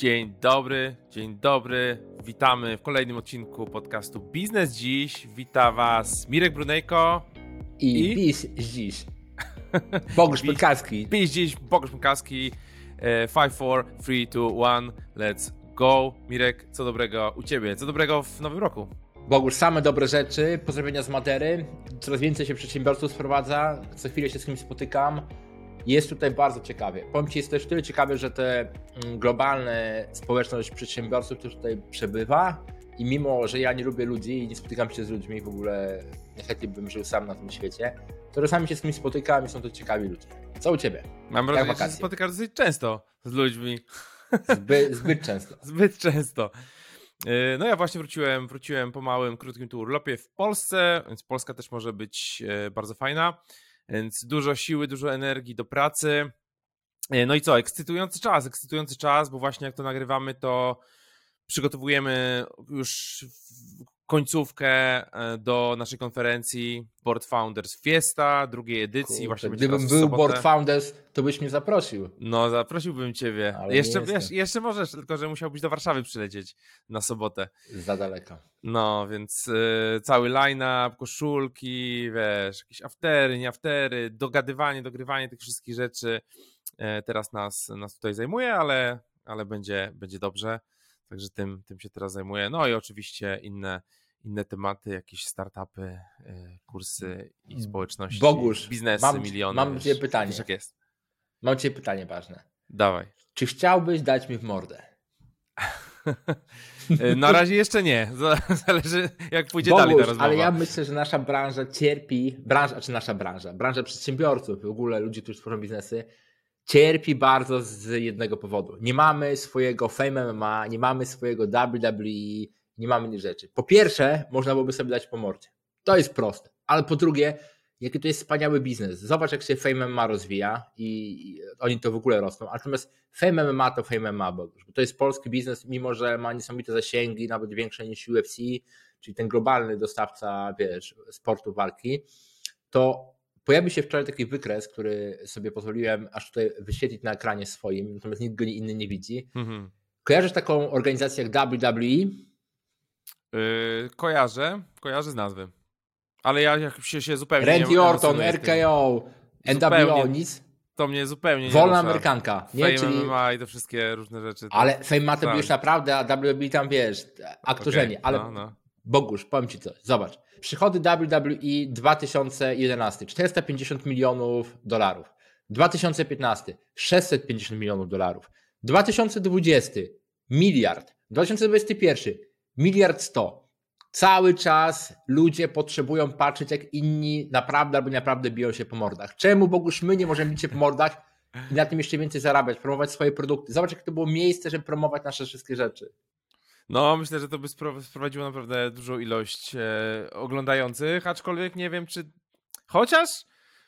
Dzień dobry, dzień dobry. Witamy w kolejnym odcinku podcastu Biznes Dziś. Wita Was Mirek Brunejko i, I... Pisz dziś. Bogusz Podkaski. Pisz dziś, Bogusz Podkaski. 5, 4, 3, 2, 1, let's go. Mirek, co dobrego u Ciebie? Co dobrego w nowym roku? Bogusz, same dobre rzeczy. Pozdrowienia z Madery. Coraz więcej się przedsiębiorców sprowadza. Co chwilę się z kimś spotykam. Jest tutaj bardzo ciekawie. Powiem Ci, jest też tyle ciekawe, że te mm, globalne społeczność przedsiębiorców też tutaj przebywa i mimo, że ja nie lubię ludzi i nie spotykam się z ludźmi w ogóle, niechętnie bym żył sam na tym świecie, to czasami się z kimś spotykam i są to ciekawi ludzie. Co u Ciebie? Mam wrażenie, że się spotykasz dosyć często z ludźmi. Zbyt, zbyt często. zbyt często. Y, no ja właśnie wróciłem, wróciłem po małym, krótkim tu urlopie w Polsce, więc Polska też może być e, bardzo fajna. Więc dużo siły, dużo energii do pracy. E, no i co, ekscytujący czas, ekscytujący czas, bo właśnie jak to nagrywamy, to przygotowujemy już końcówkę e, do naszej konferencji Board Founders Fiesta, drugiej edycji. Kurde, właśnie gdybym był Board Founders, to byś mnie zaprosił. No, zaprosiłbym ciebie. Ale jeszcze, wiesz, jeszcze możesz, tylko że musiałbyś do Warszawy przylecieć na sobotę. Za daleko. No, więc y, cały line-up, koszulki, wiesz, jakieś aftery, nie aftery, dogadywanie, dogrywanie tych wszystkich rzeczy y, teraz nas, nas tutaj zajmuje, ale, ale będzie, będzie dobrze. Także tym, tym się teraz zajmuję. No i oczywiście inne, inne tematy, jakieś startupy, y, kursy i społeczności, Bogusz, biznesy, mam, miliony. Mam Ciebie pytanie. jak jest. Mam Ciebie pytanie ważne. Dawaj. Czy chciałbyś dać mi w mordę? Na razie jeszcze nie. Zależy, jak pójdzie Bogusz, dalej ta rozmowa. Ale ja myślę, że nasza branża cierpi, branża, czy nasza branża, branża przedsiębiorców, w ogóle ludzi, którzy tworzą biznesy, cierpi bardzo z jednego powodu. Nie mamy swojego Fame MMA, nie mamy swojego WWE, nie mamy innych rzeczy. Po pierwsze, można byłoby sobie dać po mordzie. To jest proste. Ale po drugie, jaki to jest wspaniały biznes. Zobacz, jak się Fame MMA rozwija i oni to w ogóle rosną. Natomiast Fame MMA to Fame MMA, bo to jest polski biznes, mimo że ma niesamowite zasięgi, nawet większe niż UFC, czyli ten globalny dostawca, wiesz, sportu walki, to pojawił się wczoraj taki wykres, który sobie pozwoliłem aż tutaj wyświetlić na ekranie swoim, natomiast nikt go inny nie widzi. Mhm. Kojarzysz taką organizację jak WWE? Yy, kojarzę, kojarzę z nazwy. Ale ja jak się, się zupełnie Randy nie Orton, RKO, NWO, nic. To mnie zupełnie nie Wolna Amerykanka. Nie? Fame Czyli... MMA i te wszystkie różne rzeczy. Ale Fame ma to już naprawdę, a WWE tam wiesz, aktorzenie. Okay, ale no, no. Bogusz, powiem Ci coś, zobacz. Przychody WWE 2011 450 milionów dolarów. 2015 650 milionów dolarów. 2020 miliard. 2021 miliard 100. Cały czas ludzie potrzebują patrzeć, jak inni naprawdę albo naprawdę biją się po mordach. Czemu Bogusz my nie możemy bić się po mordach i na tym jeszcze więcej zarabiać, promować swoje produkty? Zobacz, jak to było miejsce, żeby promować nasze wszystkie rzeczy. No, myślę, że to by sprowadziło naprawdę dużą ilość e, oglądających, aczkolwiek nie wiem, czy. Chociaż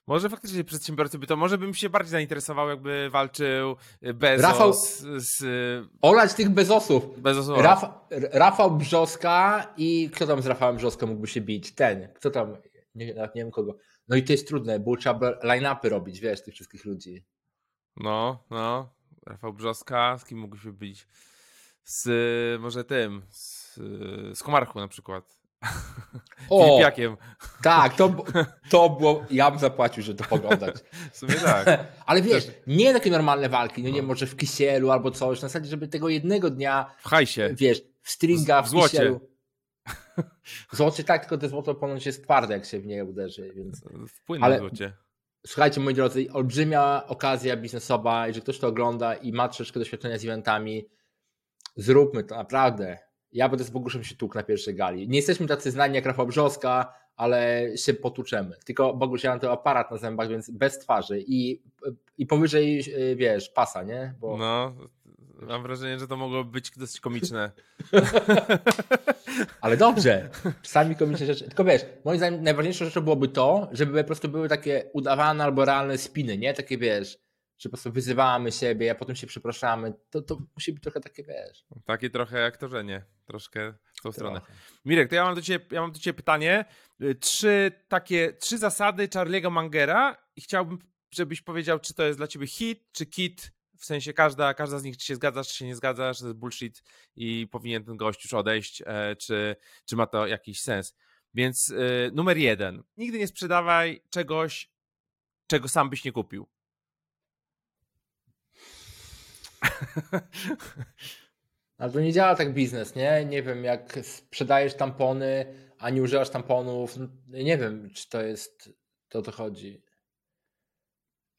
może faktycznie przedsiębiorcy by to, może bym się bardziej zainteresował, jakby walczył Bezos Rafał, z... z... Olać tych Bezosów. Bezosów. Raf, Rafał Brzoska i kto tam z Rafałem Brzoską mógłby się bić? Ten. Kto tam? Nie, nie wiem kogo. No i to jest trudne, bo trzeba line-upy robić, wiesz, tych wszystkich ludzi. No, no. Rafał Brzoska, z kim mógłby się bić? z może tym, z, z Komarchu na przykład. O, Filipiakiem. Tak, to, to było, ja bym zapłacił, żeby to poglądać. W sumie tak. Ale wiesz, nie takie normalne walki, no nie, no. może w kisielu albo coś, na zasadzie, żeby tego jednego dnia, w hajsie, wiesz, w stringa, w, w złocie. kisielu. Złocie tak, tylko to złoto ponoć jest twarde, jak się w nie uderzy, więc... W płynnym Ale... złocie. Słuchajcie, moi drodzy, olbrzymia okazja biznesowa, jeżeli ktoś to ogląda i ma troszeczkę doświadczenia z eventami, zróbmy to naprawdę. Ja będę z Boguszem się tłukł na pierwszej gali. Nie jesteśmy tacy znani jak Rafał Brzoska, ale się potuczemy. Tylko Bogusz, ja mam ten aparat na zębach, więc bez twarzy i, i powyżej, wiesz, pasa, nie? Bo... No, mam wrażenie, że to mogło być dosyć komiczne. ale dobrze. Czasami komiczne rzeczy. Tylko wiesz, moim zdaniem najważniejszą rzeczą byłoby to, żeby po prostu były takie udawane albo realne spiny, nie? Takie, wiesz, że po prostu wyzywamy siebie, a potem się przepraszamy, to, to musi być trochę takie, wiesz. Takie trochę aktorzenie, troszkę w tą trochę. stronę. Mirek, to ja mam do ciebie, ja mam do ciebie pytanie. Y, trzy takie, trzy zasady Charlie'ego Mangera i chciałbym, żebyś powiedział, czy to jest dla ciebie hit, czy kit w sensie każda, każda z nich, czy się zgadzasz, czy się nie zgadzasz, to jest bullshit i powinien ten gość już odejść, e, czy, czy ma to jakiś sens. Więc y, numer jeden, nigdy nie sprzedawaj czegoś, czego sam byś nie kupił. Ale to nie działa tak biznes, nie? Nie wiem, jak sprzedajesz tampony, a nie używasz tamponów, nie wiem, czy to jest, to o to chodzi.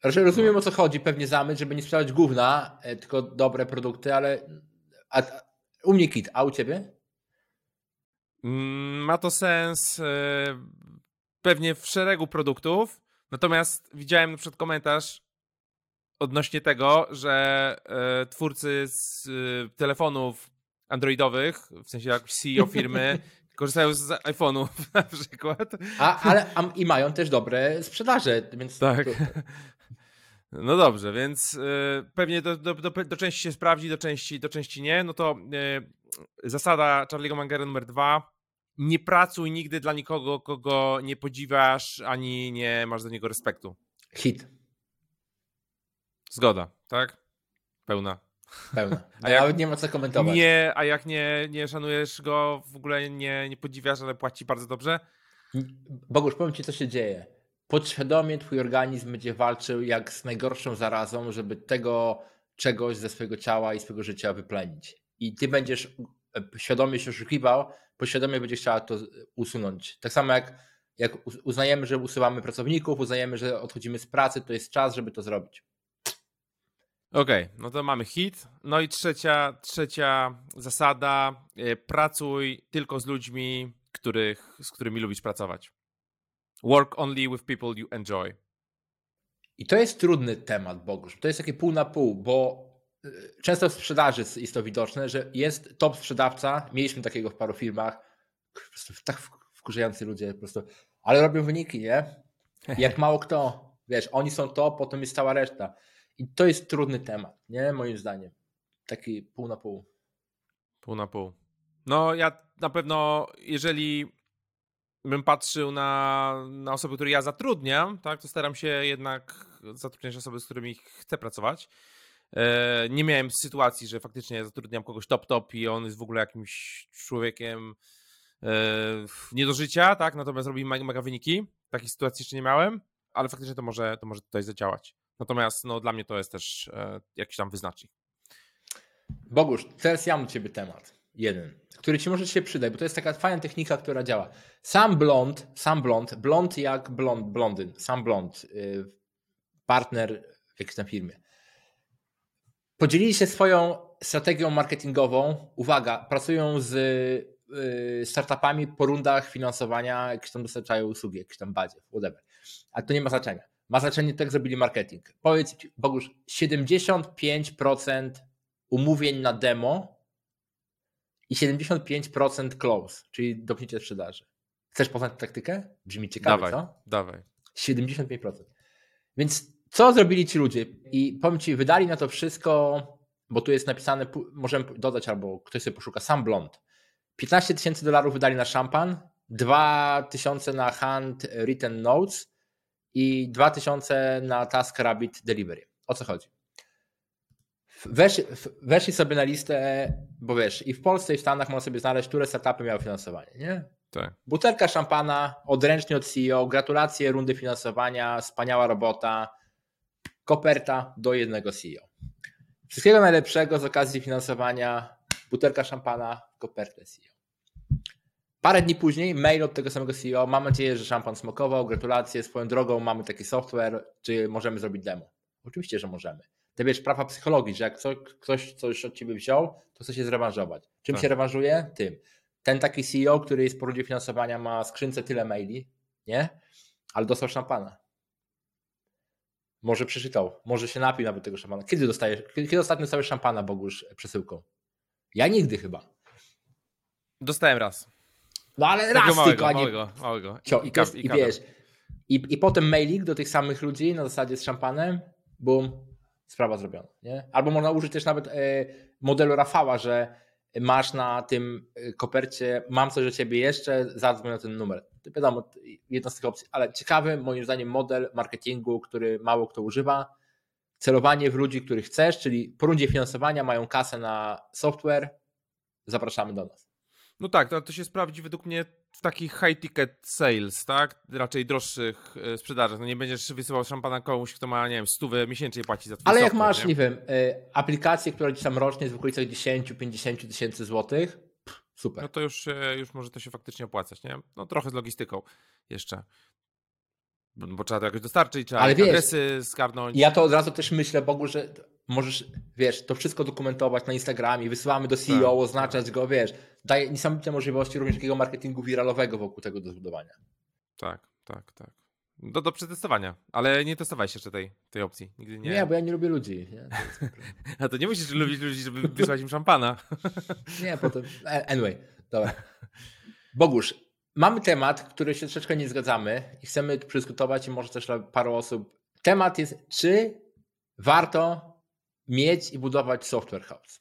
Raczej rozumiem no. o co chodzi, pewnie zamysł, żeby nie sprzedawać gówna, e, tylko dobre produkty, ale a, u mnie kit, a u ciebie? Mm, ma to sens e, pewnie w szeregu produktów, natomiast widziałem na przykład komentarz odnośnie tego, że e, twórcy z telefonów androidowych, w sensie jak CEO firmy, korzystają z iPhone'ów na przykład. A, ale a, i mają też dobre sprzedaże, więc... Tak. No dobrze, więc y, pewnie do, do, do, do, części się sprawdzi, do części, do części nie. No to y, zasada Charlie'ego Mangera numer dwa. Nie pracuj nigdy dla nikogo, kogo nie podziwiasz, ani nie masz do niego respektu. Hit. Zgoda, tak? Pełna. Pełna. A jak, Nawet nie ma co komentować. Nie, a jak nie, nie szanujesz go, w ogóle nie, nie podziwiasz, ale płaci bardzo dobrze? Bogusz, powiem ci, co się dzieje podświadomie twój organizm będzie walczył jak z najgorszą zarazą, żeby tego czegoś ze swojego ciała i swojego życia wyplenić. I ty będziesz e, świadomie się oszukiwał, podświadomie będziesz chciała to usunąć. Tak samo jak, jak uznajemy, że usuwamy pracowników, uznajemy, że odchodzimy z pracy, to jest czas, żeby to zrobić. Okej, okay, no to mamy hit. No i trzecia, trzecia zasada. E, pracuj tylko z ludźmi, których, z którymi lubisz pracować. Work only with people you enjoy. I to jest trudny temat, Bogusz. To jest takie pół na pół, bo y, często w sprzedaży jest to widoczne, że jest top sprzedawca. Mieliśmy takiego w paru firmach. Po prostu tak wkurzający ludzie po prostu, ale robią wyniki, nie? Jak mało kto. Wiesz, oni są to, potem jest cała reszta. I to jest trudny temat, nie? Moim zdaniem. Taki pół na pół. Pół na pół. No, ja na pewno, jeżeli bym patrzył na, na osoby, które ja zatrudniam, tak, to staram się jednak zatrudniać osoby, z którymi chcę pracować. E, nie miałem sytuacji, że faktycznie zatrudniam kogoś top-top i on jest w ogóle jakimś człowiekiem e, nie do życia, tak, natomiast robi mega wyniki. Takiej sytuacji jeszcze nie miałem, ale faktycznie to może, to może tutaj zadziałać. Natomiast no, dla mnie to jest też e, jakiś tam wyznacznik. Bogusz, teraz ja mam ciebie temat. Jeden który ci może się przydać, bo to jest taka fajna technika, która działa. Sam blond, sam blond, blond jak blond, blondyn, sam blond, y, partner w jakiejś tam firmie. Podzielili się swoją strategią marketingową. Uwaga, pracują z y, startupami po rundach finansowania, jakieś tam dostarczają usługi, jakieś tam bazie, whatever. Ale to nie ma znaczenia. Ma znaczenie to, jak zrobili marketing. Powiedz, Bogusz, 75% umówień na demo i 75% close, czyli dopnięcie sprzedaży. Chcesz poznać taktykę? Brzmi ciekawie, dawaj, co? Dawaj. 75%. Więc co zrobili ci ludzie? I powiem ci, wydali na to wszystko, bo tu jest napisane, możemy dodać albo ktoś sobie poszuka, sam blond. 15 tysięcy dolarów wydali na szampan, 2 tysiące na hand written notes i 2 tysiące na task rabbit delivery. O co chodzi? Weszli, weszli sobie na listę, bo wiesz, i w Polsce i w Stanach można sobie znaleźć, które startupy miały finansowanie, nie? Tak. Butelka szampana, odręcznie od CEO, gratulacje rundy finansowania, wspaniała robota, koperta do jednego CEO. Wszystkiego najlepszego z okazji finansowania, butelka szampana, kopertę CEO. Parę dni później mail od tego samego CEO, mam nadzieję, że szampan smokował, gratulacje, swoją drogą mamy taki software, czy możemy zrobić demo? Oczywiście, że możemy te wiesz, prawa psychologii, że jak ktoś coś od ciebie wziął, to chce się zrewanżować. Czym tak. się rewanżuje? Tym. Ten taki CEO, który jest po rundzie finansowania, ma skrzynce tyle maili, nie? Ale dostał szampana. Może przeczytał, może się napił nawet tego szampana. Kiedy dostajesz, kiedy ostatnio dostałeś szampana, Bogusz, przesyłką? Ja nigdy chyba. Dostałem raz. No ale Takiego raz małego, tylko, a nie... Małego, małego. I, i, i, i wiesz, i, i potem mailing do tych samych ludzi na zasadzie z szampanem, bum, sprawa zrobiona. Nie? Albo można użyć też nawet e, modelu Rafała, że masz na tym e, kopercie, mam coś do ciebie jeszcze, zadzwoń na ten numer. To wiadomo, jedna z tych opcji, ale ciekawy moim zdaniem model marketingu, który mało kto używa. celowanie w ludzi, których chcesz, czyli po rundzie finansowania mają kasę na software, zapraszamy do nas. No tak, to, to się sprawdzi według mnie w takich high ticket sales, tak? Raczej droższych e, sprzedażach. No nie będziesz wysyłał szampana komuś, kto ma, nie wiem, stówę miesięcznie płaci za twój Ale jak software, masz, nie? nie, wiem, y, aplikację, która gdzieś tam rocznie jest w okolicach 10-50 tysięcy złotych, pff, super. No to już, e, już może to się faktycznie opłacać, nie? No trochę z logistyką jeszcze. Bo, bo trzeba to jakoś dostarczyć, trzeba Ale wiesz, adresy skarnąć. Ja to od razu też myślę, Bogu, że możesz, wiesz, to wszystko dokumentować na Instagramie, wysyłamy do CEO, Tak, oznaczać go, wiesz, daje niesamowite możliwości również takiego marketingu wiralowego wokół tego do zbudowania. Tak, tak, tak. Do, do przetestowania, ale nie testowałeś jeszcze tej, tej opcji. Nigdy nie. Nie, bo ja nie lubię ludzi. Nie, to. A to nie musisz lubić ludzi, żeby wysłać im szampana. nie potem, a- anyway, dobra. Bogusz, mamy temat, który się troszeczkę nie zgadzamy i chcemy przedyskutować i może też paru osób. Temat jest, czy warto mieć i budować software house?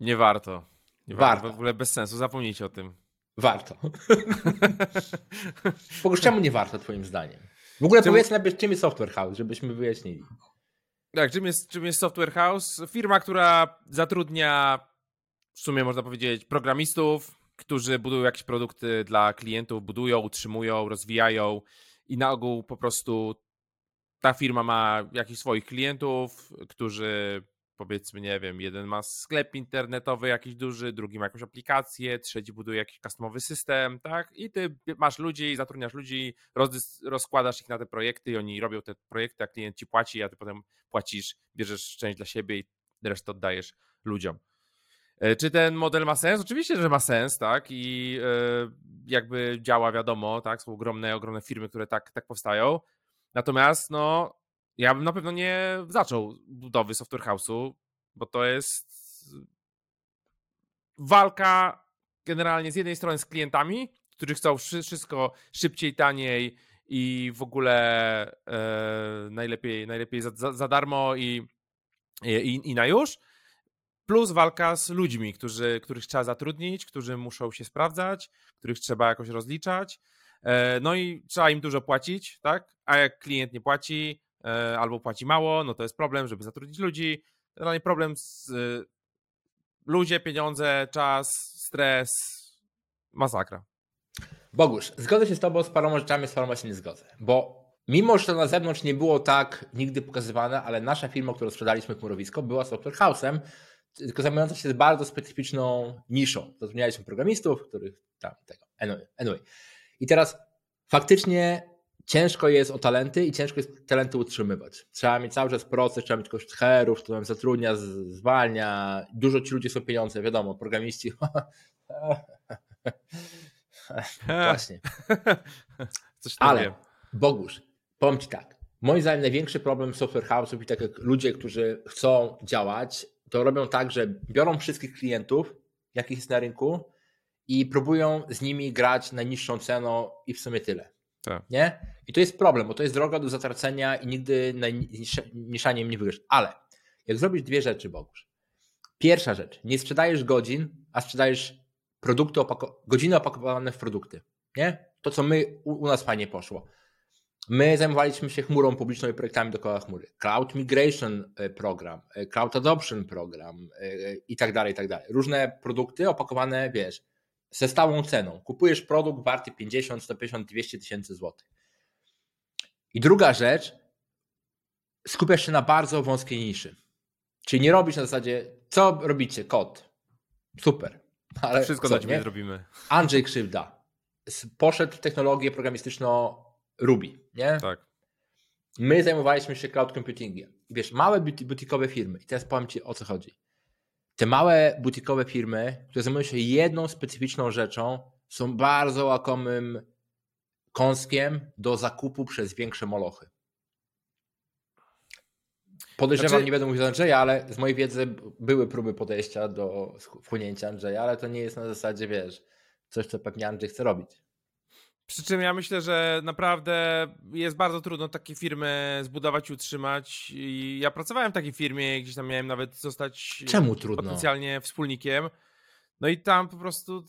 Nie warto. Nie Warto. W ogóle bez sensu, zapomnijcie o tym. Warto. Bogusz, czemu nie warto twoim zdaniem? W ogóle Czemu- powiedz najpierw, czym jest software house, żebyśmy wyjaśnili. Tak, czym jest, czym jest Software House? Firma, która zatrudnia, w sumie można powiedzieć, programistów, którzy budują jakieś produkty dla klientów, budują, utrzymują, rozwijają i na ogół po prostu ta firma ma jakichś swoich klientów, którzy powiedzmy, nie wiem, jeden ma sklep internetowy jakiś duży, drugi ma jakąś aplikację, trzeci buduje jakiś customowy system, tak? I ty masz ludzi, zatrudniasz ludzi, rozkładasz ich na te projekty i oni robią te projekty, a klient ci płaci, a ty potem płacisz, bierzesz część dla siebie i resztę oddajesz ludziom. E, Czy ten model ma sens? Oczywiście, że ma sens, tak? I e, jakby działa, wiadomo, tak? Są ogromne, ogromne firmy, które tak, tak powstają. Natomiast, no, ja bym na pewno nie zaczął budowy software house'u, bo to jest walka generalnie z jednej strony z klientami, którzy chcą wszy- wszystko szybciej, taniej i w ogóle e, najlepiej, najlepiej za, za, za darmo i, i, i na już. Plus walka z ludźmi, którzy, których trzeba zatrudnić, którzy muszą się sprawdzać, których trzeba jakoś rozliczać. E, No i trzeba im dużo płacić, tak? A jak klient nie płaci e, albo płaci mało, no to jest problem, żeby zatrudnić ludzi. Generalnie problem z y, ludzie, pieniądze, czas, stres, masakra. Bogusz, zgodzę się z Tobą z paroma rzeczami, z paroma się nie zgodzę. Bo mimo, że to na zewnątrz nie było tak nigdy pokazywane, ale nasza firma, którą sprzedaliśmy chmurowisko, była software house'em, tylko zajmująca się bardzo specyficzną niszą. Zatrudnialiśmy programistów, których tam tego. Anyway, anyway. I teraz faktycznie ciężko jest o talenty i ciężko jest talenty utrzymywać. Trzeba mieć cały czas proces, trzeba mieć kogoś herów, kto nam zatrudnia, zwalnia. Dużo ci ludzie są pieniądze, wiadomo, programiści. Właśnie. Coś tam Ale wiem. Bogusz, powiem Ci tak. Moim zdaniem największy problem software house'ów i tak jak ludzie, którzy chcą działać, to robią tak, że biorą wszystkich klientów, jakich jest na rynku i próbują z nimi grać najniższą ceną i w sumie tyle. Tak. Nie? I to jest problem, bo to jest droga do zatracenia i nigdy najniszczaniem nie wygrasz. Ale jak zrobisz dwie rzeczy, Bogusz. Pierwsza rzecz, nie sprzedajesz godzin, a sprzedajesz produkty, opako- godziny opakowane w produkty. Nie? To, co my u, u nas fajnie poszło. My zajmowaliśmy się chmurą publiczną i projektami dookoła chmury. Cloud Migration e, program, e, Cloud Adoption program e, i tak dalej, i tak dalej. Różne produkty opakowane, wiesz, ze stałą ceną. Kupujesz produkt warty 50, 150, 200 tysięcy złotych. I druga rzecz, skupiasz się na bardzo wąskiej niszy. Czyli nie robisz na zasadzie, co robicie, kod. Super. Ale Wszystko co, ciebie nie? zrobimy. Andrzej Krzywda poszedł w technologię programistyczną Ruby, nie? Tak. My zajmowaliśmy się cloud computingiem. Wiesz, małe buti- butikowe firmy, i teraz powiem Ci o co chodzi. Te małe butikowe firmy, które zajmują się jedną specyficzną rzeczą, są bardzo łakomym kąskiem do zakupu przez większe molochy. Podejrzewam, Znaczy- nie będę mówił za Andrzeja, ale z mojej wiedzy były próby podejścia do wchłonięcia Andrzeja, ale to nie jest na zasadzie, wiesz, coś, co pewnie Andrzej chce robić. Przy czym ja myślę, że naprawdę jest bardzo trudno takie firmy zbudować i utrzymać. I ja pracowałem w takiej firmie, gdzieś tam miałem nawet zostać Czemu trudno? potencjalnie wspólnikiem. No i tam po prostu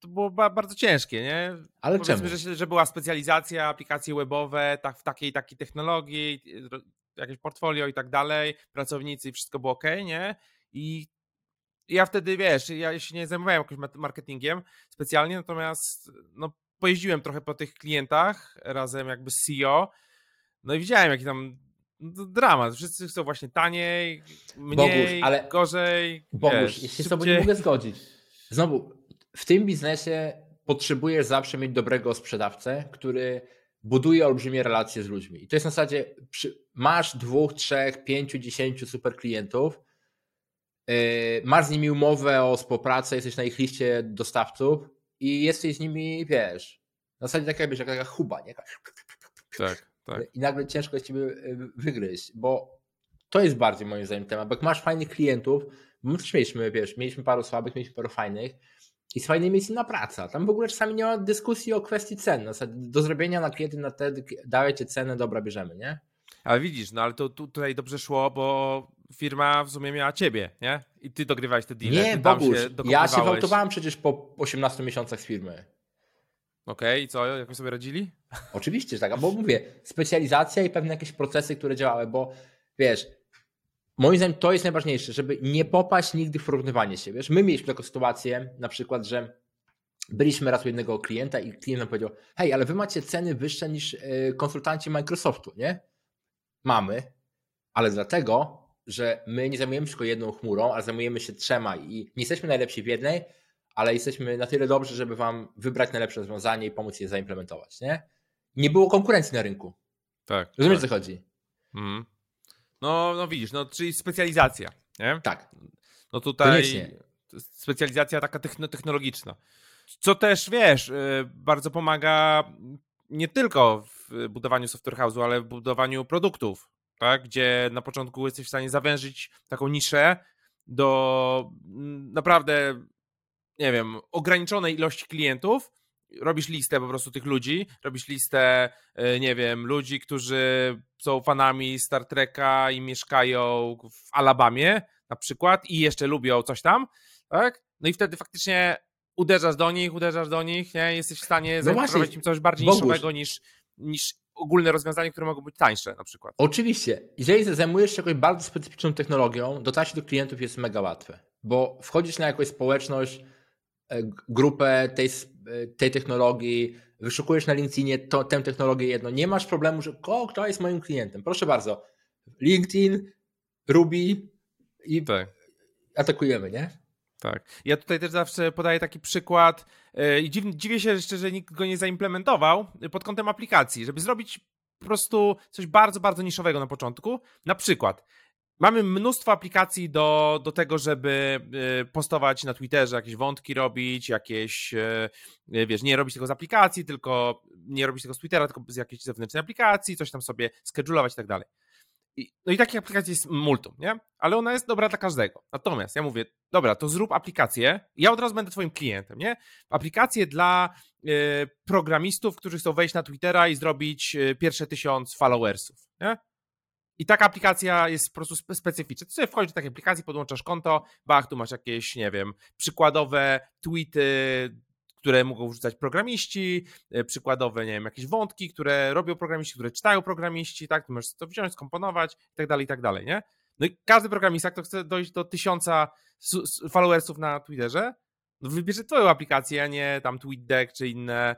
to, było ba- bardzo ciężkie, nie? Ale Powiedzmy, czemu? że, że była specjalizacja, aplikacje webowe, tak, w takiej takiej technologii. jakieś portfolio i tak dalej, pracownicy i wszystko było ok, nie? I ja wtedy, wiesz, ja się nie zajmowałem jakimś marketingiem specjalnie, natomiast no, pojeździłem trochę po tych klientach razem jakby z CEO, no i widziałem jaki tam dramat. Wszyscy chcą właśnie taniej, mniej, Bogusz, ale gorzej. Bogusz, wiesz, ja się z tobą nie mogę zgodzić. Znowu, w tym biznesie potrzebujesz zawsze mieć dobrego sprzedawcę, który buduje olbrzymie relacje z ludźmi. I to jest na zasadzie, masz dwóch, trzech, pięciu, dziesięciu super klientów, yy, masz z nimi umowę o współpracę, jesteś na ich liście dostawców i jesteś z nimi, wiesz, na zasadzie taka, wiesz, jaka chuba, nie? Tak, tak. I nagle ciężko jest ciebie yy, wygryźć, bo to jest bardziej moim zdaniem temat, bo jak masz fajnych klientów, my też mieliśmy, wiesz, mieliśmy paru słabych, mieliśmy paru fajnych, i z fajnymi jest inna praca. Tam w ogóle czasami nie ma dyskusji o kwestii cen. Do zrobienia na kiedy, na te, dajecie cenę, dobra, bierzemy, nie? Ale widzisz, no ale to tutaj dobrze szło, bo firma w sumie miała ciebie, nie? I ty dogrywałeś te deale. Nie, Bogusz, się ja się wałtowałem przecież po 18 miesiącach z firmy. Okej, okay, i co? Jak sobie radzili? Oczywiście, że tak, bo mówię, specjalizacja i pewne jakieś procesy, które działały, bo wiesz, Moim zdaniem to jest najważniejsze, żeby nie popaść nigdy w porównywanie się. Wiesz, my mieliśmy taką sytuację, na przykład, że byliśmy raz u jednego klienta i klient nam powiedział: Hej, ale wy macie ceny wyższe niż e, konsultanci Microsoftu, nie? Mamy, ale dlatego, że my nie zajmujemy się tylko jedną chmurą, ale zajmujemy się trzema i nie jesteśmy najlepsi w jednej, ale jesteśmy na tyle dobrzy, żeby wam wybrać najlepsze rozwiązanie i pomóc je zaimplementować, nie? Nie było konkurencji na rynku. Tak. Rozumiesz, tak. co chodzi? Mhm. No, no widzisz, no czyli specjalizacja, nie? Tak. No tutaj Koniecznie. specjalizacja taka technologiczna. Co też, wiesz, y, bardzo pomaga nie tylko w budowaniu software house'u, ale w budowaniu produktów, tak? Gdzie na początku jesteś w stanie zawężyć taką niszę do mm, naprawdę, nie wiem, ograniczonej ilości klientów, robisz listę po prostu tych ludzi, robisz listę, e, nie wiem, ludzi, którzy są fanami Star Treka i mieszkają w Alabamie na przykład i jeszcze lubią coś tam, tak? No i wtedy faktycznie uderzasz do nich, uderzasz do nich, nie? Jesteś w stanie no zaproponować im coś bardziej Bogusz. niszowego niż, niż ogólne rozwiązanie, które mogą być tańsze na przykład. Oczywiście. Jeżeli zajmujesz się jakąś bardzo specyficzną technologią, dotarcie do klientów jest mega łatwe, bo wchodzisz na jakąś społeczność, e, grupę tej tej technologii, wyszukujesz na LinkedInie to, tę technologię jedno, nie masz problemu, że o, kto jest moim klientem. Proszę bardzo, LinkedIn, Ruby i tak. atakujemy, nie? Tak. Ja tutaj też zawsze podaję taki przykład e, i dziwię się jeszcze, że nikt go nie zaimplementował pod kątem aplikacji, żeby zrobić po prostu coś bardzo, bardzo niszowego na początku. Na przykład Mamy mnóstwo aplikacji do, do tego, żeby y, postować na Twitterze, jakieś wątki robić, jakieś, wiesz, nie robić tego z aplikacji, tylko nie robić tego z Twittera, tylko z jakiejś zewnętrznej aplikacji, coś tam sobie schedulować i tak dalej. No i takich aplikacji jest multum, nie? Ale ona jest dobra dla każdego. Natomiast ja mówię, dobra, to zrób aplikację, ja od razu będę twoim klientem, nie? Aplikację dla programistów, którzy chcą wejść na Twittera i zrobić pierwsze tysiąc followersów, nie? I taka aplikacja jest po prostu specyficzna. Ty sobie wchodzisz do takiej aplikacji, podłączasz konto, bach, tu masz jakieś, nie wiem, przykładowe tweety, które mogą wrzucać programiści, e, przykładowe, nie wiem, jakieś wątki, które robią programiści, które czytają programiści, tak, możesz to wziąć, skomponować i tak dalej, i tak dalej, nie? No i każdy programista, kto chce dojść do tysiąca followersów na Twitterze, no wybierze twoją aplikację, a nie tam TweetDeck czy inne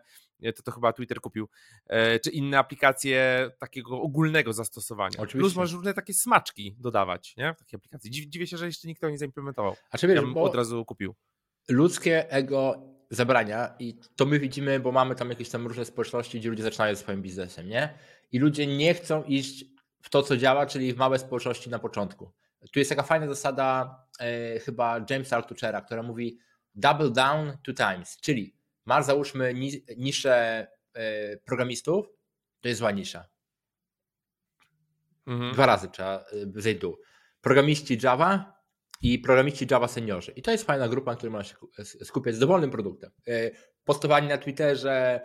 to, to chyba Twitter kupił, e, czy inne aplikacje takiego ogólnego zastosowania. Oczywiście. Plus możesz różne takie smaczki dodawać, nie? W takiej aplikacji. Dziwię się, że jeszcze nikt tego nie zaimplementował. A czy wiesz, ja bym od razu kupił. Ludzkie ego zabrania i to my widzimy, bo mamy tam jakieś tam różne społeczności, gdzie ludzie zaczynają swoim biznesem, nie? I ludzie nie chcą iść w to, co działa, czyli w małe społeczności na początku. Tu jest taka fajna zasada e, chyba Jamesa Altuchera, która mówi double down two times, czyli masz załóżmy niszę e, programistów, to jest zła nisza. Mhm. Dwa razy trzeba e, zejść dół. Programiści Java i programiści Java seniorzy. I to jest fajna grupa, na której można się skupiać z dowolnym produktem. E, postowanie na Twitterze,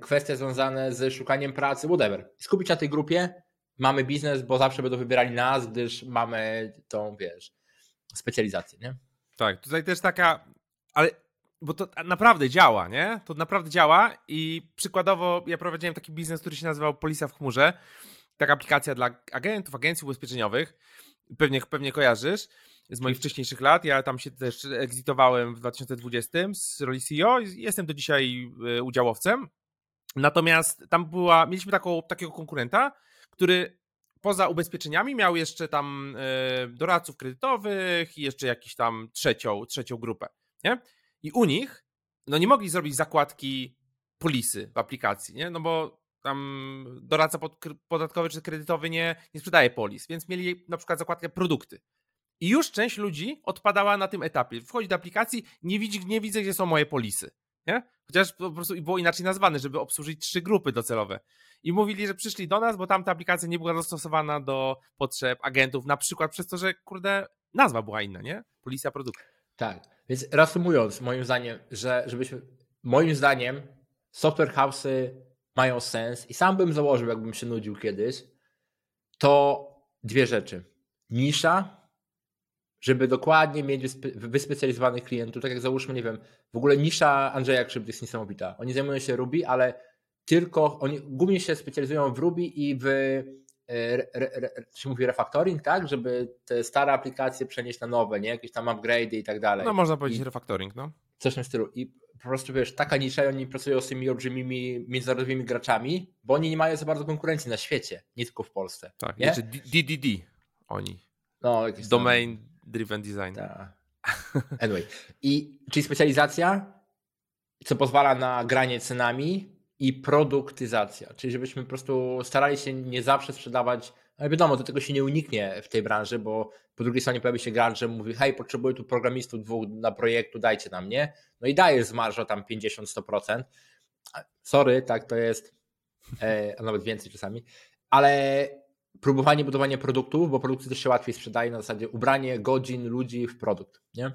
kwestie związane z szukaniem pracy, whatever. Skupić na tej grupie, mamy biznes, bo zawsze będą wybierali nas, gdyż mamy tą, wiesz, specjalizację, nie? Tak, tutaj też taka, ale bo to naprawdę działa, nie? To naprawdę działa i przykładowo ja prowadziłem taki biznes, który się nazywał Polisa w chmurze taka aplikacja dla agentów, agencji ubezpieczeniowych, pewnie, pewnie kojarzysz z moich wcześniejszych lat. Ja tam się też exitowałem w 2020 z roli CEO jestem do dzisiaj e, udziałowcem. Natomiast tam była, mieliśmy taką, takiego konkurenta, który poza ubezpieczeniami miał jeszcze tam e, doradców kredytowych i jeszcze jakiś tam trzecią, trzecią grupę. Nie? I u nich no nie mogli zrobić zakładki polisy w aplikacji, nie? no bo tam doradca podatkowy czy kredytowy nie, nie sprzedaje polis, więc mieli na przykład zakładkę produkty. I już część ludzi odpadała na tym etapie. Wchodzi do aplikacji, nie, widzi, nie widzę, gdzie są moje polisy. Nie? Chociaż po prostu było inaczej nazwane, żeby obsłużyć trzy grupy docelowe. I mówili, że przyszli do nas, bo tamta aplikacja nie była dostosowana do potrzeb agentów, na przykład przez to, że kurde, nazwa była inna, nie? Policja produktu. Tak, więc reasumując, moim zdaniem, że żebyśmy, moim zdaniem software house'y mają sens i sam bym założył, jakbym się nudził kiedyś, to dwie rzeczy. Nisza, żeby dokładnie mieć wyspecjalizowanych klientów, tak jak załóżmy, nie wiem, w ogóle nisza Andrzeja Krzyb jest niesamowita. Oni zajmują się Ruby, ale tylko, oni głównie się specjalizują w Ruby i w e, re, re, re, się mówi refactoring, tak? Żeby te stare aplikacje przenieść na nowe, nie? Jakieś tam upgrade'y i tak dalej. No można powiedzieć I refactoring, no. Coś w tym stylu. I po prostu wiesz, taka nisza i oni pracują z tymi olbrzymimi międzynarodowymi graczami, bo oni nie mają za bardzo konkurencji na świecie, nie tylko w Polsce. Tak, nie? DDD oni. No, jakieś Domain tam... Driven Design. Tak. Anyway. I, czyli specjalizacja, co pozwala na granie cenami i produktyzacja, czyli żebyśmy po prostu starali się nie zawsze sprzedawać, ale wiadomo, do tego się nie uniknie w tej branży, bo po drugiej stronie pojawi się gracz, że mówi, hej, potrzebuję tu programistów dwóch na projektu, dajcie nam, nie? No i dajesz z marżą tam 50-100%. Sorry, tak to jest, e, a nawet więcej czasami, ale próbowanie budowania produktów, bo produkty też się łatwiej sprzedaje na zasadzie ubranie godzin ludzi w produkt, nie?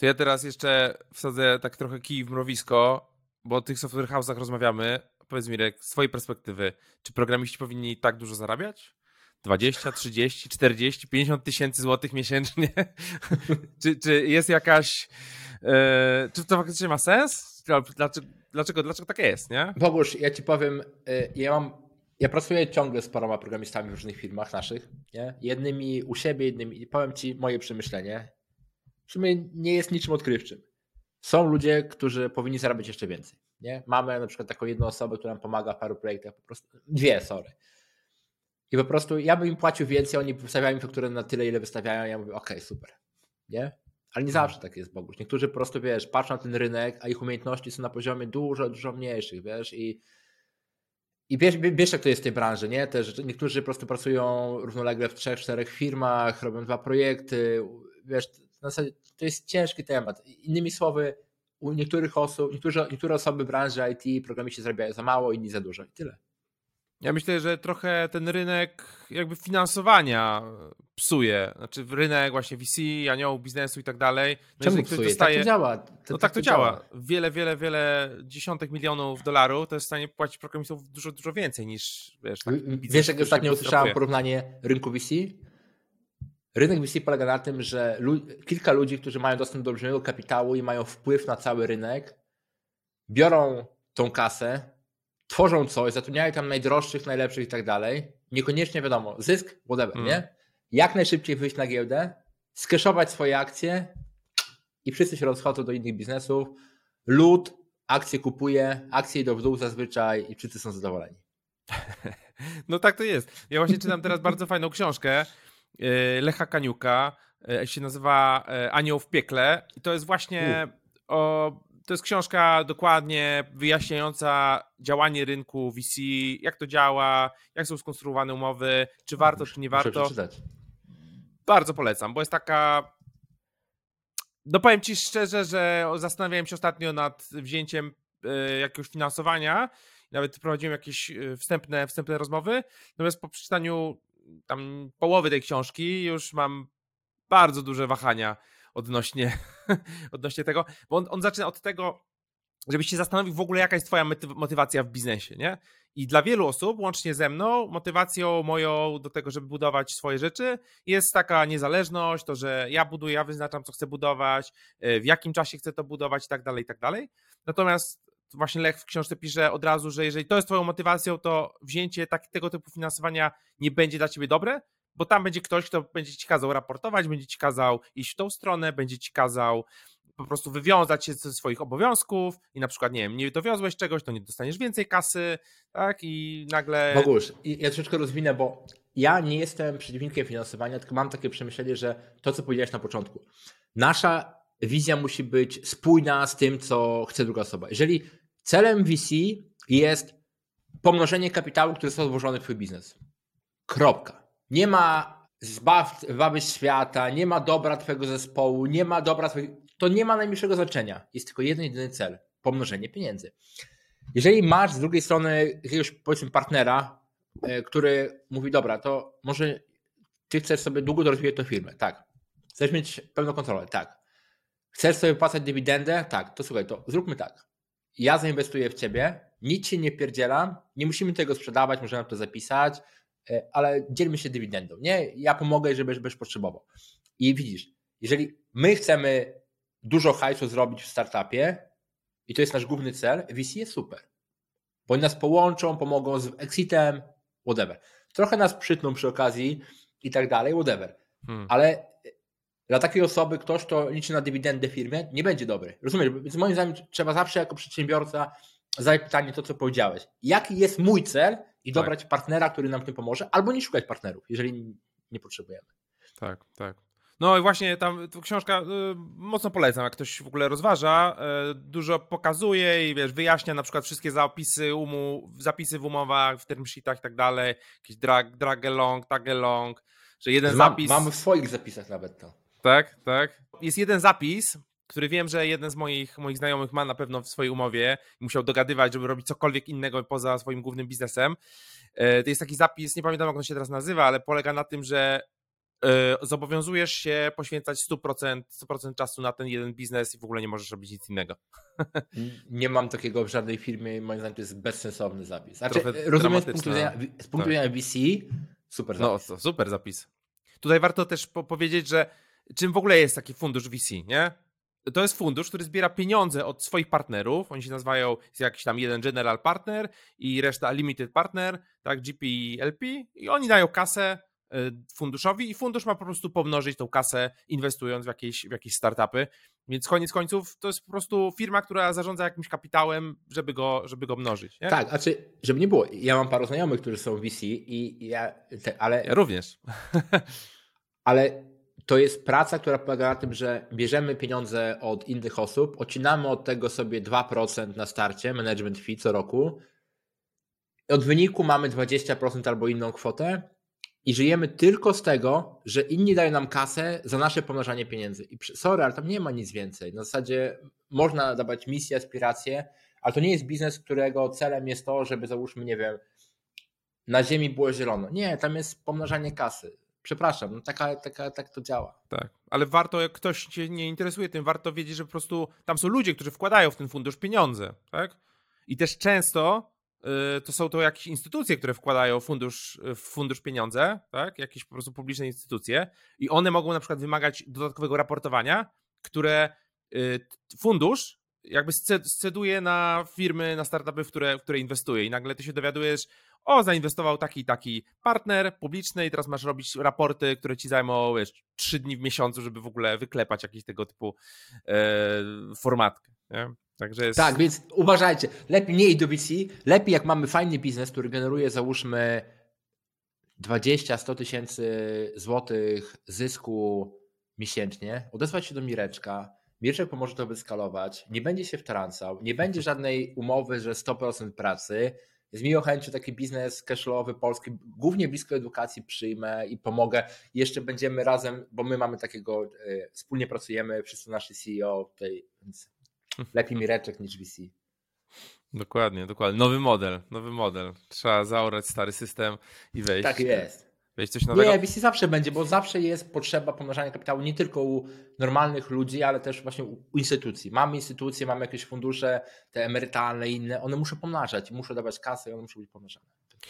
To ja teraz jeszcze wsadzę tak trochę kij w mrowisko, bo o tych software house'ach rozmawiamy. Powiedz mi, z twojej perspektywy, czy programiści powinni tak dużo zarabiać? 20, 30, 40, 50 tysięcy złotych miesięcznie? czy, czy jest jakaś... Yy, czy to faktycznie ma sens? Dlaczego, dlaczego, dlaczego tak jest, nie? Bogusz, ja ci powiem, e, ja mam ja pracuję ciągle z paroma programistami w różnych firmach naszych. Nie? Jednymi u siebie, jednymi. Powiem Ci moje przemyślenie. W sumie nie jest niczym odkrywczym. Są ludzie, którzy powinni zarabiać jeszcze więcej. Nie? Mamy na przykład taką jedną osobę, która nam pomaga w paru projektach, po prostu dwie, sorry. I po prostu ja bym im płacił więcej, oni wystawiają fakturę na tyle, ile wystawiają, ja mówię, ok, super. Nie? Ale nie zawsze tak jest, Boguś. Niektórzy po prostu, wiesz, patrzą na ten rynek, a ich umiejętności są na poziomie dużo, dużo mniejszych, wiesz, i i wiesz, wiesz, jak to jest w tej branży, nie? Też niektórzy po prostu pracują równolegle w trzech, czterech firmach, robią dwa projekty. Wiesz, zasadzie to jest ciężki temat. Innymi słowy, u niektórych osób, niektóre, niektóre osoby branży IT, programiści zarabiają za mało, inni za dużo i tyle. Ja myślę, że trochę ten rynek jakby finansowania psuje. Znaczy rynek właśnie VC, aniołów biznesu i tak dalej. No Czemu psuje? Dostaje... Tak to działa. To, no tak, tak to, działa. działa. Wiele, wiele, wiele dziesiątek milionów dolarów to jest w stanie płacić programistom dużo, dużo więcej niż wiesz. Tak, wiesz, jak ostatnio usłyszałem porównanie rynku VC? Rynek VC polega na tym, że lu kilka ludzi, którzy mają dostęp do olbrzymiego kapitału i mają wpływ na cały rynek, biorą tą kasę, tworzą coś, zatrudniają tam najdroższych, najlepszych i tak dalej. Niekoniecznie wiadomo, zysk, whatever, mm. nie? Jak najszybciej wyjść na giełdę, skeszować swoje akcje i wszyscy się rozchodzą do innych biznesów. Lud akcje kupuje, akcje idą w dół zazwyczaj i wszyscy są zadowoleni. No tak to jest. Ja właśnie czytam teraz bardzo fajną książkę e, Lecha Kaniuka, e, się nazywa e, Anioł w piekle i to jest właśnie o to jest książka dokładnie wyjaśniająca działanie rynku VC, jak to działa, jak są skonstruowane umowy, czy warto, czy nie warto. Bardzo polecam, bo jest taka. No powiem ci szczerze, że zastanawiałem się ostatnio nad wzięciem e, jakiegoś finansowania. Nawet prowadziłem jakieś e, wstępne, wstępne rozmowy. Natomiast po przeczytaniu tam połowy tej książki już mam bardzo duże wahania odnośnie, odnośnie tego, bo on, on zaczyna od tego, żebyś się zastanowił w ogóle, jaka jest Twoja motywacja w biznesie, nie? I dla wielu osób, łącznie ze mną, motywacją moją do tego, żeby budować swoje rzeczy, jest taka niezależność, to, że ja buduję, ja wyznaczam, co chcę budować, e, w jakim czasie chcę to budować i tak dalej, i tak dalej. Natomiast właśnie Lech w książce pisze od razu, że jeżeli to jest twoją motywacją, to wzięcie tak, tego typu finansowania nie będzie dla ciebie dobre, bo tam będzie ktoś, kto będzie ci kazał raportować, będzie ci kazał iść w tą stronę, będzie ci kazał po prostu wywiązać się ze swoich obowiązków i na przykład, nie wiem, nie dowiozłeś czegoś, to nie dostaniesz więcej kasy, tak? I nagle... Bogusz, ja troszeczkę rozwinę, bo ja nie jestem przeciwnikiem finansowania, tylko mam takie przemyślenie, że to, co powiedziałeś na początku, nasza wizja musi być spójna z tym, co chce druga osoba. Jeżeli celem VC jest pomnożenie kapitału, który został włożony w twój biznes. Kropka. Nie ma zbaw, zbawy świata, nie ma dobra twojego zespołu, nie ma dobra twojego... To nie ma najmniejszego znaczenia. Jest tylko jeden, jedyny cel. Pomnożenie pieniędzy. Jeżeli masz z drugiej strony jakiegoś, powiedzmy, partnera, e, który mówi, dobra, to może ty chcesz sobie długo rozwijać tę firmę. Tak. Chcesz mieć pełną kontrolę. Tak. Chcesz sobie płacać dywidendę? Tak. To słuchaj, to zróbmy tak. Ja zainwestuję w ciebie, nic się nie pierdzielam, nie musimy tego sprzedawać, możemy to zapisać, ale dzielmy się dywidendą. Nie, ja pomogę, żebyś, żebyś potrzebował. I widzisz, jeżeli my chcemy dużo hajsu zrobić w startupie i to jest nasz główny cel, VC jest super. Bo oni nas połączą, pomogą z exitem, whatever. Trochę nas przytną przy okazji i tak dalej, whatever. Hmm. Ale dla takiej osoby ktoś, kto liczy na dywidendę firmie, nie będzie dobry. Rozumiesz? Więc moim zdaniem trzeba zawsze jako przedsiębiorca zadać pytanie to, co powiedziałeś. Jaki jest mój cel i tak. dobrać partnera, który nam w tym pomoże, albo nie szukać partnerów, jeżeli nie potrzebujemy. Tak, tak. No i właśnie tam książka y, mocno polecam, jak ktoś w ogóle rozważa, y, dużo pokazuje i wiesz, wyjaśnia na przykład wszystkie zapisy umu, zapisy w umowach, w term sheetach i tak dalej, jakiś drag, drag along, tag along, że jeden mam, zapis... Mamy w swoich zapisach nawet to. Tak, tak. Jest jeden zapis, który wiem, że jeden z moich, moich znajomych ma na pewno w swojej umowie i musiał dogadywać, żeby robić cokolwiek innego poza swoim głównym biznesem. E, to jest taki zapis, nie pamiętam jak on się teraz nazywa, ale polega na tym, że e, zobowiązujesz się poświęcać 100%, 100% czasu na ten jeden biznes i w ogóle nie możesz robić nic innego. Nie mam takiego w żadnej firmie, moim zdaniem to jest bezsensowny zapis. Znaczy, rozumiem z punktu widzenia, z punktu tak. VC, super no, zapis. No, super zapis. Tutaj warto też powiedzieć, że czym w ogóle jest taki fundusz VC, nie? To jest fundusz, który zbiera pieniądze od swoich partnerów. Oni się nazywają jest jakiś tam jeden general partner i reszta limited partner, tak, GP i LP i oni dają kasę e, funduszowi i fundusz ma po prostu pomnożyć tą kasę inwestując w jakieś, w jakieś startupy. Więc koniec końców to jest po prostu firma, która zarządza jakimś kapitałem, żeby go, żeby go mnożyć. Nie? Tak, znaczy, żeby nie było. Ja mam paru znajomych, którzy są VC i ja, ale. Ja również. ale to jest praca, która polega na tym, że bierzemy pieniądze od innych osób, odcinamy od tego sobie 2% na starcie, management fee co roku. Od wyniku mamy 20% albo inną kwotę i żyjemy tylko z tego, że inni dają nam kasę za nasze pomnażanie pieniędzy. I sorry, ale tam nie ma nic więcej. Na zasadzie można dawać misję, aspiracje, ale to nie jest biznes, którego celem jest to, żeby załóżmy, nie wiem, na ziemi było zielono. Nie, tam jest pomnażanie kasy Przepraszam, no taka, taka, tak to działa. Tak, ale warto, jak ktoś cię nie interesuje tym, warto wiedzieć, że po prostu tam są ludzie, którzy wkładają w ten fundusz pieniądze, tak? I też często y, to są to jakieś instytucje, które wkładają fundusz, w fundusz pieniądze, tak? Jakieś po prostu publiczne instytucje i one mogą na przykład wymagać dodatkowego raportowania, które y, fundusz jakby sceduje na firmy, na startupy, w które, w które inwestuje. I nagle ty się dowiadujesz, o, zainwestował taki taki partner publiczny i teraz masz robić raporty, które ci zajmą, wiesz, trzy dni w miesiącu, żeby w ogóle wyklepać jakiś tego typu e, formatkę, nie? Także jest... Tak, więc uważajcie, lepiej nie do VC, lepiej jak mamy fajny biznes, który generuje załóżmy 20-100 tysięcy złotych zysku miesięcznie, odezwać się do Mireczka, Mirczek pomoże to wyskalować, nie będzie się wtrącał, nie będzie żadnej umowy, że 100% pracy, z miłą chęcią taki biznes cashlove polski, głównie blisko edukacji przyjmę i pomogę. Jeszcze będziemy razem, bo my mamy takiego, e, wspólnie pracujemy, wszyscy nasi CEO tutaj, więc lepiej Mireczek niż VC. Dokładnie, dokładnie. Nowy model, nowy model. Trzeba zaorać stary system i wejść. Tak jest coś nowego? Nie, VC zawsze będzie, bo zawsze jest potrzeba pomnażania kapitału nie tylko u normalnych ludzi, ale też właśnie u, instytucji. Mamy instytucje, mamy jakieś fundusze, te emerytalne i inne, one muszą pomnażać, muszą dawać kasę i one muszą być pomnażane.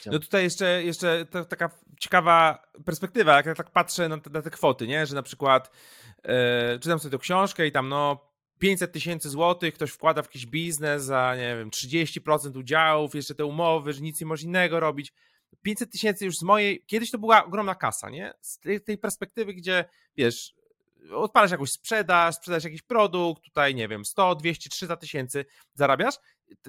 No tutaj jeszcze, jeszcze taka ciekawa perspektywa, jak ja tak patrzę na te, na te kwoty, nie? że na przykład e, czytam sobie tę książkę i tam no 500 tysięcy złotych, ktoś wkłada w jakiś biznes za, nie wiem, 30% udziałów, jeszcze te umowy, że nic nie może innego robić. 500 tysięcy już z mojej, kiedyś to była ogromna kasa, nie? Z tej, tej perspektywy, gdzie, wiesz, odpalasz jakąś sprzedaż, sprzedasz jakiś produkt, tutaj, nie wiem, 100, 200, 300 tysięcy zarabiasz,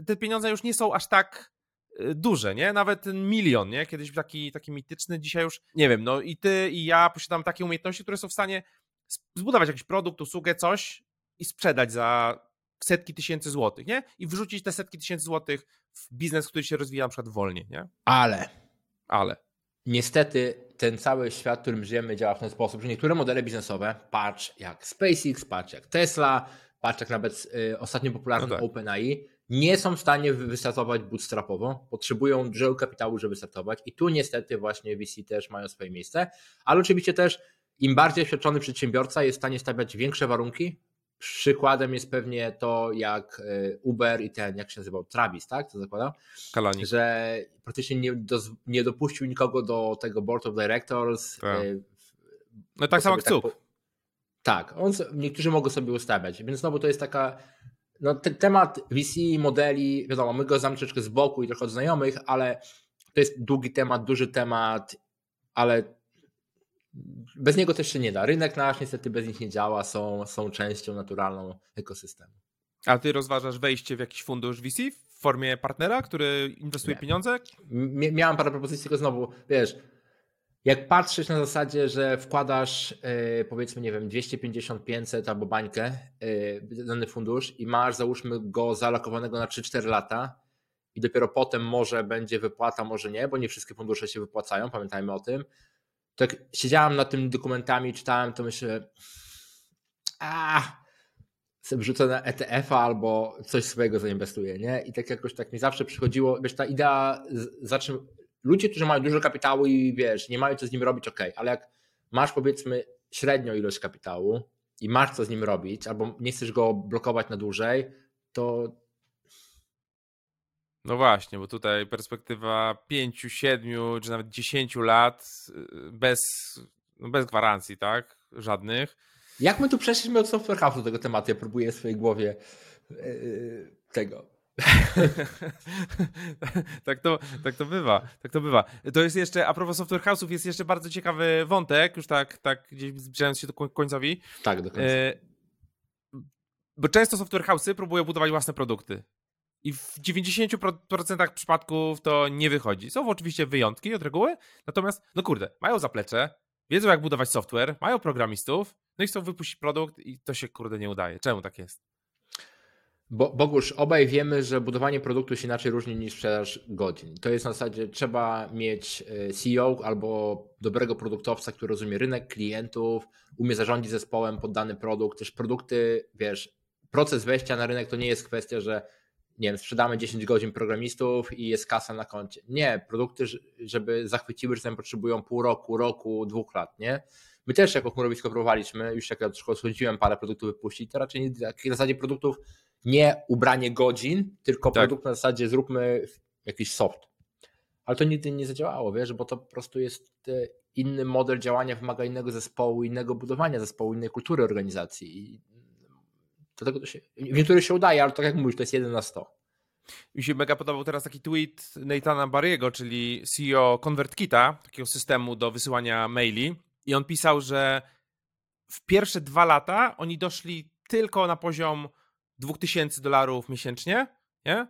te pieniądze już nie są aż tak y, duże, nie? Nawet milion, nie? Kiedyś taki, taki mityczny, dzisiaj już, nie wiem, no i ty i ja posiadam takie umiejętności, które są w stanie zbudować jakiś produkt, usługę, coś i sprzedać za setki tysięcy złotych, nie? I wrzucić te setki tysięcy złotych w biznes, który się rozwija na przykład wolniej, nie? Ale. Ale. Niestety ten cały świat, w którym żyjemy, działa w ten sposób, że niektóre modele biznesowe, patrz jak SpaceX, patrz jak Tesla, patrz jak nawet y, ostatnio popularny no tak. OpenAI, nie są w stanie wystartować bootstrapowo, potrzebują dużego kapitału, żeby startować i tu niestety właśnie VC też mają swoje miejsce, ale oczywiście też im bardziej doświadczony przedsiębiorca jest w stanie stawiać większe warunki, Przykładem jest pewnie to, jak e, Uber i ten, jak się nazywał, Travis, tak? To zakładam? Kalani. Że praktycznie nie, do, nie dopuścił nikogo do tego board of directors. Tak. E, no tak samo jak tak, tak, on, niektórzy mogą sobie ustawiać, więc znowu to jest taka, no ten temat VC, modeli, wiadomo, my go znamy troszeczkę z boku i trochę od znajomych, ale to jest długi temat, duży temat, ale bez niego też się nie da. Rynek nasz niestety bez nich nie działa, są, są częścią naturalną ekosystemu. A ty rozważasz wejście w jakiś fundusz VC w formie partnera, który inwestuje nie. pieniądze? miałem parę propozycji, tylko znowu, wiesz, jak patrzysz na zasadzie, że wkładasz yy, powiedzmy, nie wiem, 250-500 albo bańkę yy, dany fundusz i masz, załóżmy, go zalokowanego na 3-4 lata i dopiero potem może będzie wypłata, może nie, bo nie wszystkie fundusze się wypłacają, pamiętajmy o tym, tak siedziałem nad tymi dokumentami, czytałem, to myślę, a sobie wrzucę na ETF-a albo coś swojego zainwestuję, nie? I tak jakoś tak mi zawsze przychodziło, wiesz, ta idea, zacznę, ludzie, którzy mają dużo kapitału i wiesz, nie mają co z nim robić, ok, ale jak masz powiedzmy średnią ilość kapitału i masz co z nim robić, albo nie chcesz go blokować na dłużej, to no właśnie, bo tutaj perspektywa 5, 7 czy nawet 10 lat y, bez, no bez gwarancji, tak? Żadnych. Jak my tu przeszliśmy od Software House do tego tematu? Ja próbuję w swojej głowie yy, tego. tak, to, tak to bywa, tak to bywa. To jest jeszcze, a propos Software House'ów, jest jeszcze bardzo ciekawy wątek, już tak, tak gdzieś zbliżając się do końcowi. Tak, do końca. Yy, bo często Software House'y próbują budować własne produkty. I w 90% przypadków to nie wychodzi. Są oczywiście wyjątki od reguły, natomiast, no kurde, mają zaplecze, wiedzą jak budować software, mają programistów, no i chcą wypuścić produkt i to się kurde nie udaje. Czemu tak jest? Bo, Bogusz, obaj wiemy, że budowanie produktu się inaczej różni niż sprzedaż godzin. To jest na zasadzie, trzeba mieć e, CEO albo dobrego produktowca, który rozumie rynek klientów, umie zarządzić zespołem pod dany produkt. Też produkty, wiesz, proces wejścia na rynek to nie jest kwestia, że nie wiem, sprzedamy 10 godzin programistów i jest kasa na koncie. Nie, produkty, żeby zachwyciły, że potrzebują pół roku, roku, dwóch lat, nie? My też jako chmurowisko próbowaliśmy, już jak ja schodziłem parę produktów wypuścić, to raczej nie, na zasadzie produktów nie ubranie godzin, tylko tak. produkt na zasadzie zróbmy jakiś soft. Ale to nigdy nie zadziałało, wiesz, bo to po prostu jest e, inny model działania, wymaga innego zespołu, innego budowania zespołu, innej kultury organizacji. I Dlatego to się, niektórych się udaje, ale tak jak mówisz, to jest 1 na 100. Mi się mega podobał teraz taki tweet Nathana Barriego, czyli CEO ConvertKita, takiego systemu do wysyłania maili. I on pisał, że w pierwsze dwa lata oni doszli tylko na poziom 2000 dolarów miesięcznie, nie?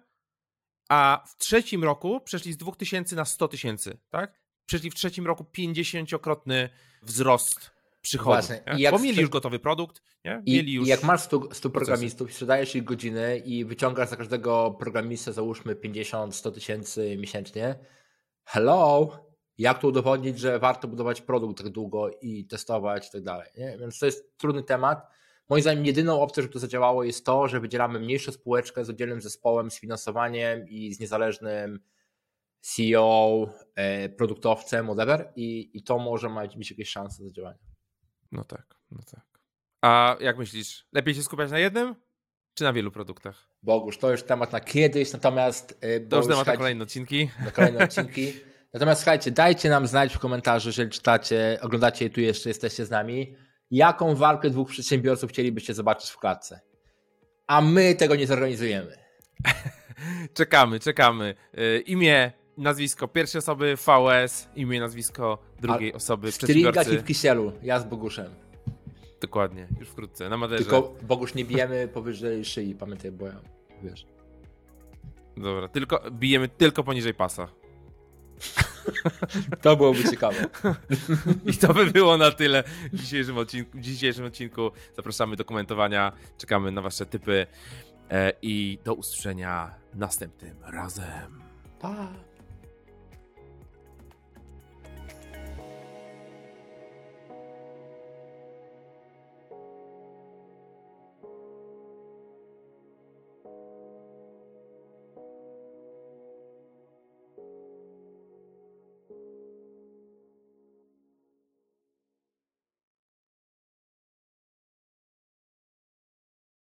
A w trzecim roku przeszli z 2000 na 100 tysięcy, tak? Przeszli w trzecim roku 50-krotny wzrost przychodów. Bo mieli już gotowy produkt, nie? Mieli I, już i jak masz 100, 100 programistów, sprzedajesz ich godziny i wyciągasz za każdego programistę załóżmy 50-100 tysięcy miesięcznie, hello, jak to udowodnić, że warto budować produkt tak długo i testować i tak dalej. Nie? Więc to jest trudny temat. Moim zdaniem jedyną opcją, żeby to zadziałało jest to, że wydzielamy mniejszą spółeczkę z oddzielnym zespołem, z finansowaniem i z niezależnym CEO, e, produktowcem, whatever i, i to może mieć jakieś szanse zadziałania. No tak, no tak. A jak myślisz, lepiej się skupiać na jednym, czy na wielu produktach? Bogusz, to już temat na kiedyś, natomiast... Y, to już temat na kolejne odcinki. Na kolejne odcinki. Natomiast słuchajcie, dajcie nam znać w komentarzu, jeżeli czytacie, oglądacie i tu jeszcze jesteście z nami, jaką walkę dwóch przedsiębiorców chcielibyście zobaczyć w klatce. A my tego nie zorganizujemy. Czekamy, czekamy. E, imię, nazwisko pierwszej osoby VS, imię, nazwisko drugiej A osoby W stringach i w kisielu. Ja z Boguszem. Dokładnie, już wkrótce, na Maderze. Tylko Bogusz nie bijemy powyżej szyi, pamiętaj, bo ja, wiesz. Dobra, tylko, bijemy tylko poniżej pasa. To byłoby ciekawe. I to by było na tyle w dzisiejszym odcinku. W dzisiejszym odcinku. Zapraszamy do komentowania, czekamy na wasze typy e, i do usłyszenia następnym razem. Pa.